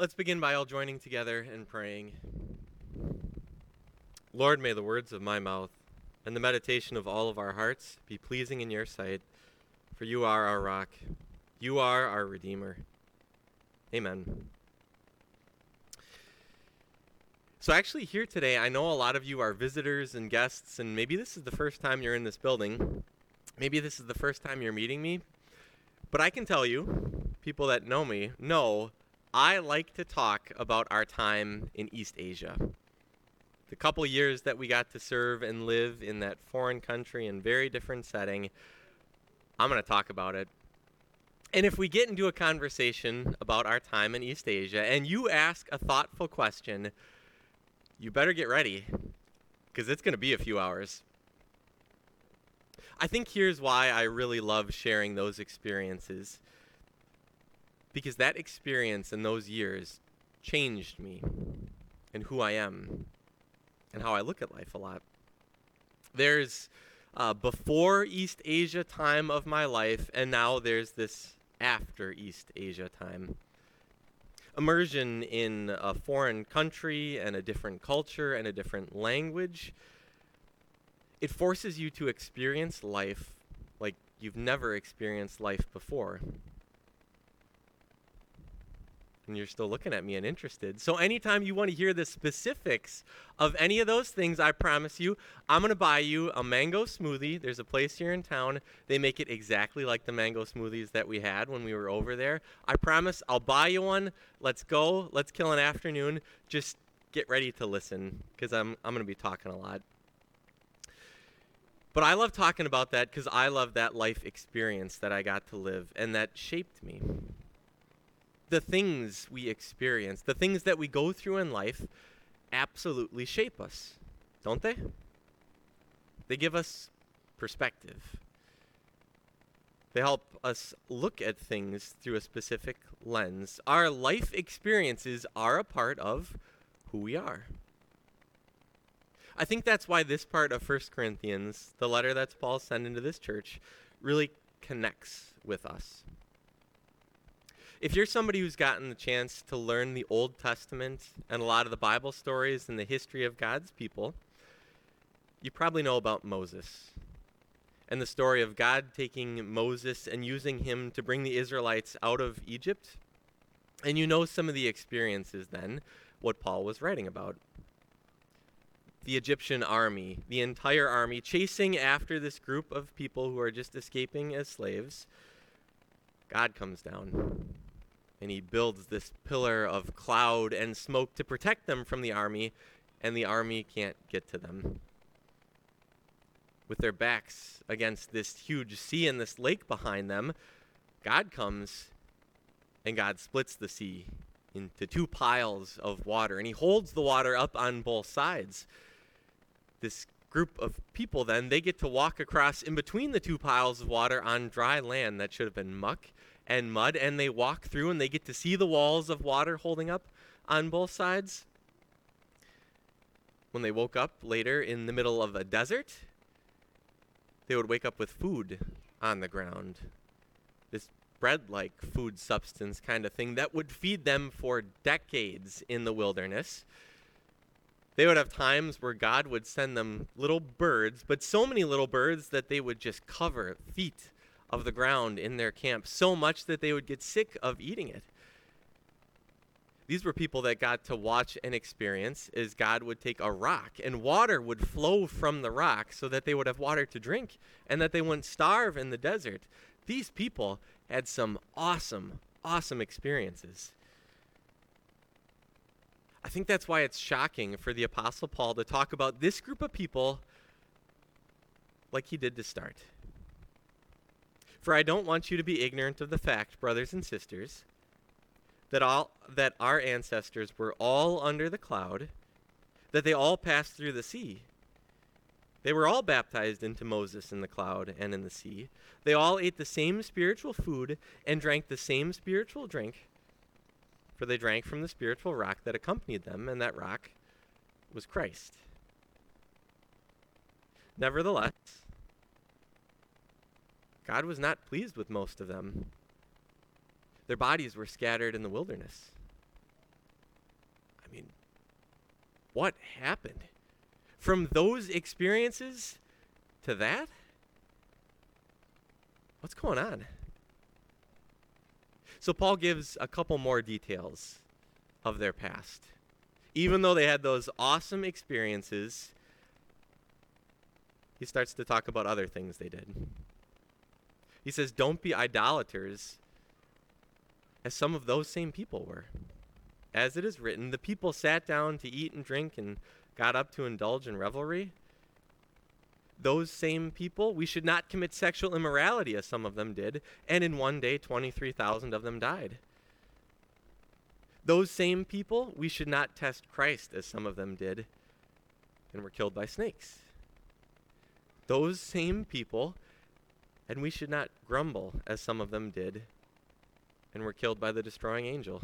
Let's begin by all joining together and praying. Lord, may the words of my mouth and the meditation of all of our hearts be pleasing in your sight, for you are our rock. You are our Redeemer. Amen. So, actually, here today, I know a lot of you are visitors and guests, and maybe this is the first time you're in this building. Maybe this is the first time you're meeting me. But I can tell you, people that know me know I like to talk about our time in East Asia. The couple years that we got to serve and live in that foreign country in very different setting, I'm going to talk about it. And if we get into a conversation about our time in East Asia and you ask a thoughtful question, you better get ready because it's going to be a few hours. I think here's why I really love sharing those experiences because that experience in those years changed me and who I am and how I look at life a lot. There's uh, before East Asia time of my life, and now there's this after East Asia time. Immersion in a foreign country and a different culture and a different language, it forces you to experience life like you've never experienced life before and you're still looking at me and interested. So anytime you want to hear the specifics of any of those things, I promise you, I'm going to buy you a mango smoothie. There's a place here in town. They make it exactly like the mango smoothies that we had when we were over there. I promise I'll buy you one. Let's go. Let's kill an afternoon. Just get ready to listen because I'm, I'm going to be talking a lot. But I love talking about that because I love that life experience that I got to live and that shaped me the things we experience, the things that we go through in life, absolutely shape us, don't they? They give us perspective. They help us look at things through a specific lens. Our life experiences are a part of who we are. I think that's why this part of 1 Corinthians, the letter that's Paul sending to this church, really connects with us if you're somebody who's gotten the chance to learn the Old Testament and a lot of the Bible stories and the history of God's people, you probably know about Moses and the story of God taking Moses and using him to bring the Israelites out of Egypt. And you know some of the experiences then, what Paul was writing about. The Egyptian army, the entire army, chasing after this group of people who are just escaping as slaves. God comes down and he builds this pillar of cloud and smoke to protect them from the army, and the army can't get to them. With their backs against this huge sea and this lake behind them, God comes and God splits the sea into two piles of water, and he holds the water up on both sides. This group of people then they get to walk across in between the two piles of water on dry land that should have been muck and mud, and they walk through and they get to see the walls of water holding up on both sides. When they woke up later in the middle of a desert, they would wake up with food on the ground. This bread like food substance kind of thing that would feed them for decades in the wilderness. They would have times where God would send them little birds, but so many little birds that they would just cover feet of the ground in their camp, so much that they would get sick of eating it. These were people that got to watch and experience as God would take a rock and water would flow from the rock so that they would have water to drink and that they wouldn't starve in the desert. These people had some awesome, awesome experiences. I think that's why it's shocking for the Apostle Paul to talk about this group of people like he did to start. For I don't want you to be ignorant of the fact, brothers and sisters, that all that our ancestors were all under the cloud, that they all passed through the sea. They were all baptized into Moses in the cloud and in the sea. They all ate the same spiritual food and drank the same spiritual drink, for they drank from the spiritual rock that accompanied them, and that rock was Christ. Nevertheless, God was not pleased with most of them. Their bodies were scattered in the wilderness. I mean, what happened? From those experiences to that? What's going on? So Paul gives a couple more details of their past. Even though they had those awesome experiences, he starts to talk about other things they did. He says, Don't be idolaters, as some of those same people were. As it is written, the people sat down to eat and drink and got up to indulge in revelry. Those same people, we should not commit sexual immorality as some of them did, and in one day 23,000 of them died. Those same people, we should not test Christ as some of them did and were killed by snakes. Those same people, and we should not grumble as some of them did and were killed by the destroying angel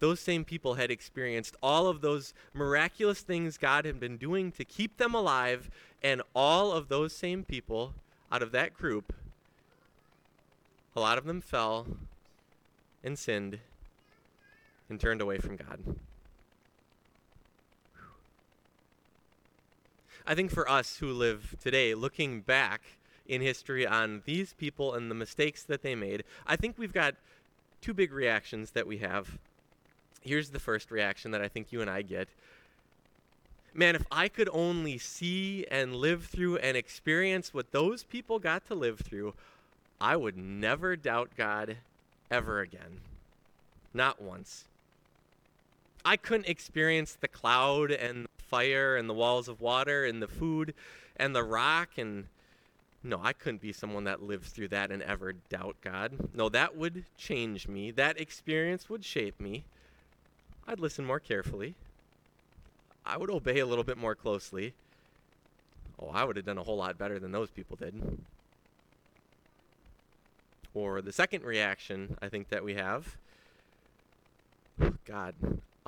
those same people had experienced all of those miraculous things God had been doing to keep them alive, and all of those same people out of that group, a lot of them fell and sinned and turned away from God. I think for us who live today, looking back in history on these people and the mistakes that they made, I think we've got two big reactions that we have here's the first reaction that I think you and I get. Man, if I could only see and live through and experience what those people got to live through, I would never doubt God ever again. Not once. I couldn't experience the cloud and fire and the walls of water and the food and the rock and no, I couldn't be someone that lives through that and ever doubt God. No, that would change me. That experience would shape me. I'd listen more carefully. I would obey a little bit more closely. Oh, I would have done a whole lot better than those people did. Or the second reaction I think that we have God,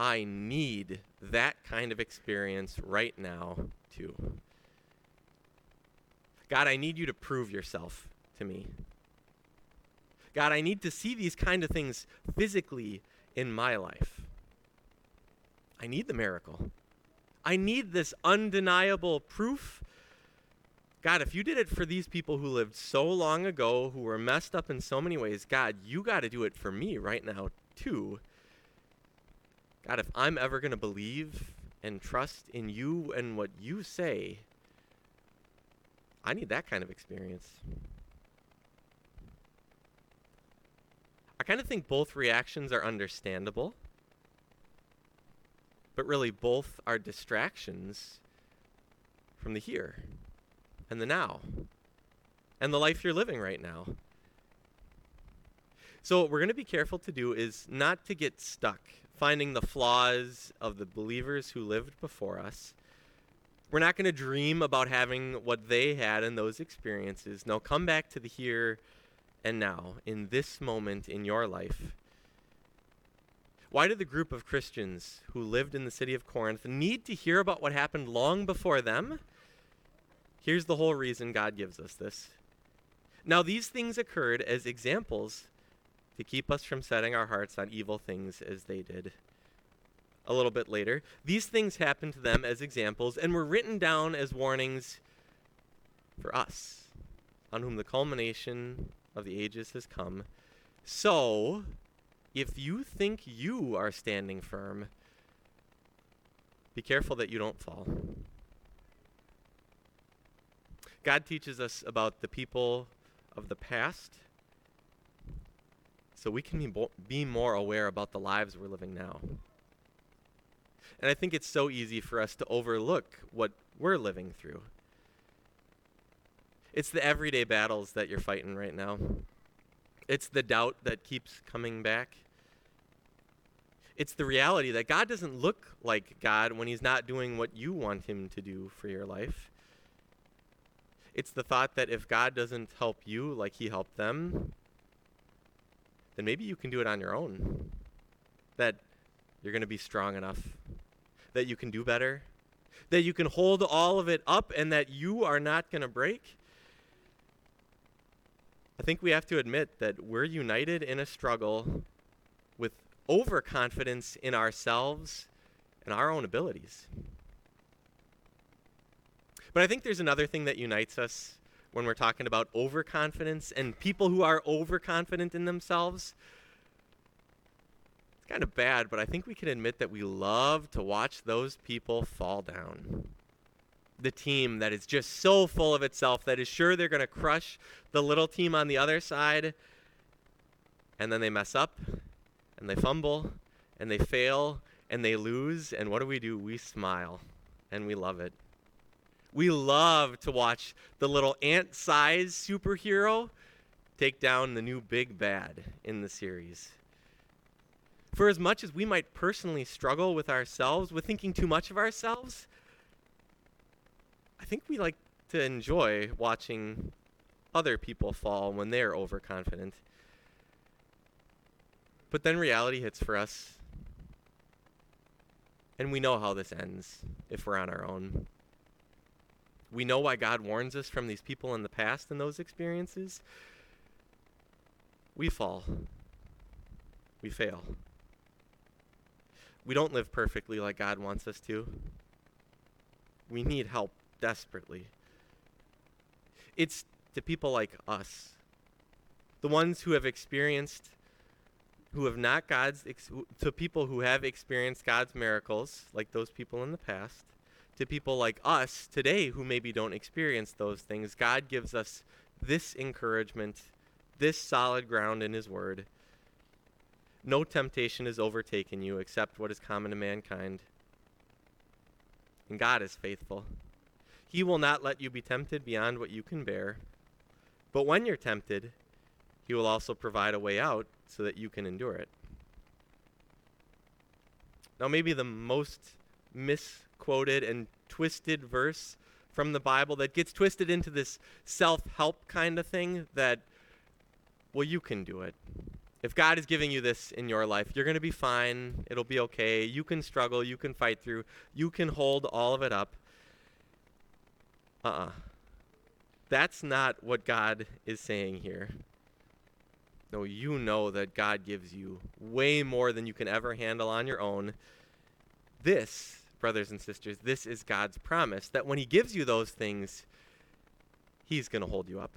I need that kind of experience right now, too. God, I need you to prove yourself to me. God, I need to see these kind of things physically in my life. I need the miracle. I need this undeniable proof. God, if you did it for these people who lived so long ago, who were messed up in so many ways, God, you got to do it for me right now, too. God, if I'm ever going to believe and trust in you and what you say, I need that kind of experience. I kind of think both reactions are understandable but really both are distractions from the here and the now and the life you're living right now. So, what we're going to be careful to do is not to get stuck finding the flaws of the believers who lived before us. We're not going to dream about having what they had in those experiences. No, come back to the here and now, in this moment in your life, why did the group of Christians who lived in the city of Corinth need to hear about what happened long before them? Here's the whole reason God gives us this. Now, these things occurred as examples to keep us from setting our hearts on evil things as they did. A little bit later, these things happened to them as examples and were written down as warnings for us, on whom the culmination of the ages has come. So, if you think you are standing firm, be careful that you don't fall. God teaches us about the people of the past so we can be, bo- be more aware about the lives we're living now. And I think it's so easy for us to overlook what we're living through. It's the everyday battles that you're fighting right now. It's the doubt that keeps coming back. It's the reality that God doesn't look like God when He's not doing what you want Him to do for your life. It's the thought that if God doesn't help you like He helped them, then maybe you can do it on your own. That you're going to be strong enough, that you can do better, that you can hold all of it up, and that you are not going to break. I think we have to admit that we're united in a struggle with overconfidence in ourselves and our own abilities. But I think there's another thing that unites us when we're talking about overconfidence and people who are overconfident in themselves. It's kind of bad, but I think we can admit that we love to watch those people fall down. The team that is just so full of itself that is sure they're going to crush the little team on the other side, and then they mess up, and they fumble, and they fail, and they lose, and what do we do? We smile, and we love it. We love to watch the little ant sized superhero take down the new big bad in the series. For as much as we might personally struggle with ourselves, with thinking too much of ourselves, I think we like to enjoy watching other people fall when they're overconfident. But then reality hits for us. And we know how this ends if we're on our own. We know why God warns us from these people in the past and those experiences. We fall. We fail. We don't live perfectly like God wants us to. We need help desperately. It's to people like us, the ones who have experienced, who have not God's, to people who have experienced God's miracles, like those people in the past, to people like us today who maybe don't experience those things, God gives us this encouragement, this solid ground in His Word. No temptation has overtaken you except what is common to mankind. And God is faithful. He will not let you be tempted beyond what you can bear. But when you're tempted, He will also provide a way out so that you can endure it. Now, maybe the most misquoted and twisted verse from the Bible that gets twisted into this self help kind of thing that, well, you can do it. If God is giving you this in your life, you're going to be fine. It'll be okay. You can struggle. You can fight through. You can hold all of it up. Uh uh-uh. uh That's not what God is saying here. No, you know that God gives you way more than you can ever handle on your own. This brothers and sisters, this is God's promise that when He gives you those things, He's going to hold you up.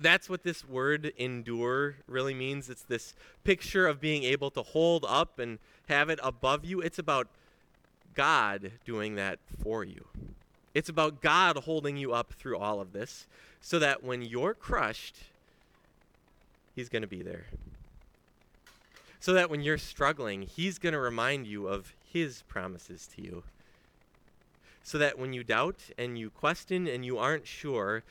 That's what this word endure really means. It's this picture of being able to hold up and have it above you. It's about God doing that for you. It's about God holding you up through all of this so that when you're crushed, He's going to be there. So that when you're struggling, He's going to remind you of his promises to you. So that when you doubt and you question and you aren't sure,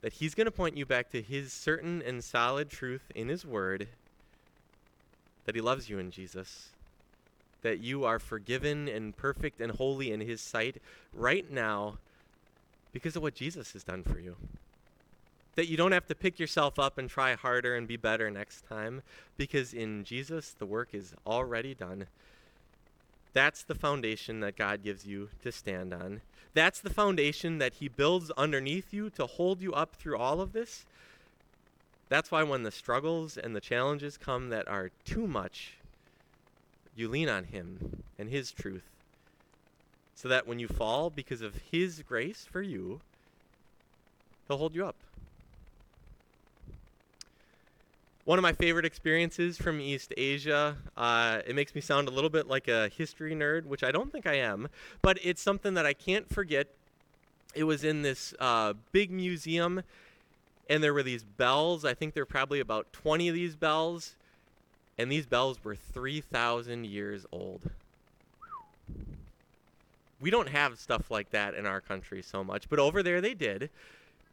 that He's going to point you back to His certain and solid truth in His Word that He loves you in Jesus, that you are forgiven and perfect and holy in His sight right now because of what Jesus has done for you. That you don't have to pick yourself up and try harder and be better next time because in Jesus the work is already done. That's the foundation that God gives you to stand on. That's the foundation that He builds underneath you to hold you up through all of this. That's why when the struggles and the challenges come that are too much, you lean on Him and His truth. So that when you fall, because of His grace for you, He'll hold you up. One of my favorite experiences from East Asia. Uh, it makes me sound a little bit like a history nerd, which I don't think I am, but it's something that I can't forget. It was in this uh, big museum, and there were these bells. I think there were probably about 20 of these bells, and these bells were 3,000 years old. We don't have stuff like that in our country so much, but over there they did.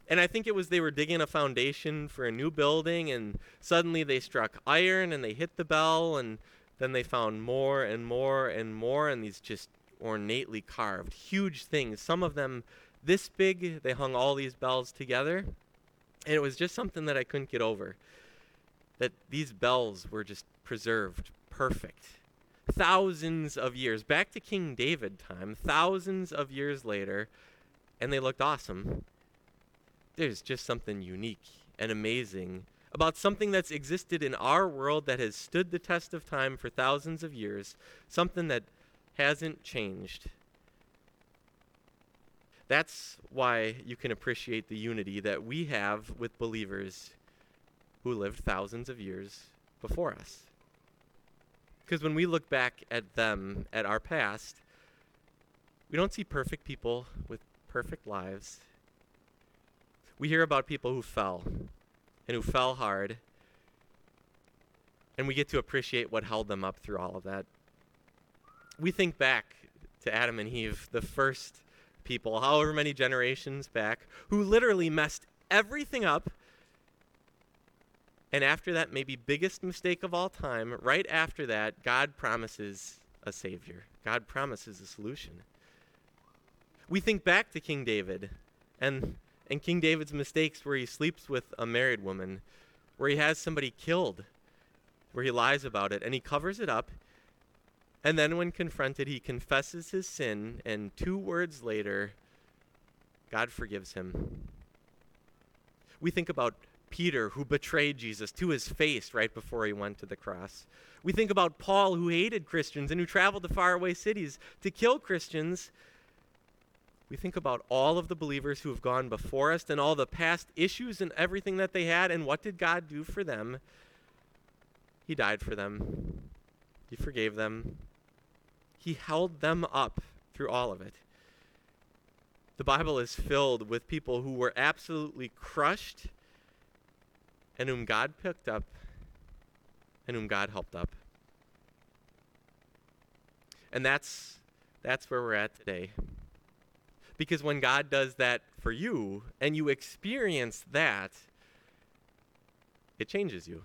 And I think it was they were digging a foundation for a new building, and suddenly they struck iron and they hit the bell, and then they found more and more and more, and these just ornately carved, huge things. Some of them this big, they hung all these bells together, and it was just something that I couldn't get over. That these bells were just preserved perfect. Thousands of years, back to King David time, thousands of years later, and they looked awesome there's just something unique and amazing about something that's existed in our world that has stood the test of time for thousands of years, something that hasn't changed. That's why you can appreciate the unity that we have with believers who lived thousands of years before us. Because when we look back at them, at our past, we don't see perfect people with perfect lives. We hear about people who fell and who fell hard, and we get to appreciate what held them up through all of that. We think back to Adam and Eve, the first people, however many generations back, who literally messed everything up. And after that, maybe biggest mistake of all time, right after that, God promises a Savior. God promises a solution. We think back to King David and, and King David's mistakes where he sleeps with a married woman, where he has somebody killed, where he lies about it, and he covers it up. And then, when confronted, he confesses his sin, and two words later, God forgives him. We think about Peter, who betrayed Jesus to his face right before he went to the cross. We think about Paul, who hated Christians and who traveled to faraway cities to kill Christians. We think about all of the believers who have gone before us and all the past issues and everything that they had, and what did God do for them? He died for them, He forgave them, He held them up through all of it. The Bible is filled with people who were absolutely crushed and whom God picked up and whom God helped up. And that's that's where we're at today. Because when God does that for you and you experience that, it changes you.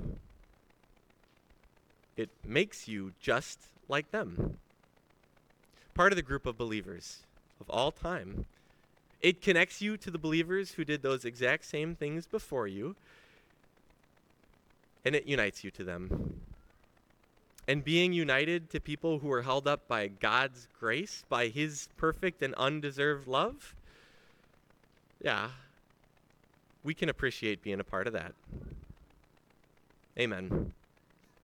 It makes you just like them. Part of the group of believers of all time. It connects you to the believers who did those exact same things before you, and it unites you to them. And being united to people who are held up by God's grace, by His perfect and undeserved love, yeah, we can appreciate being a part of that. Amen.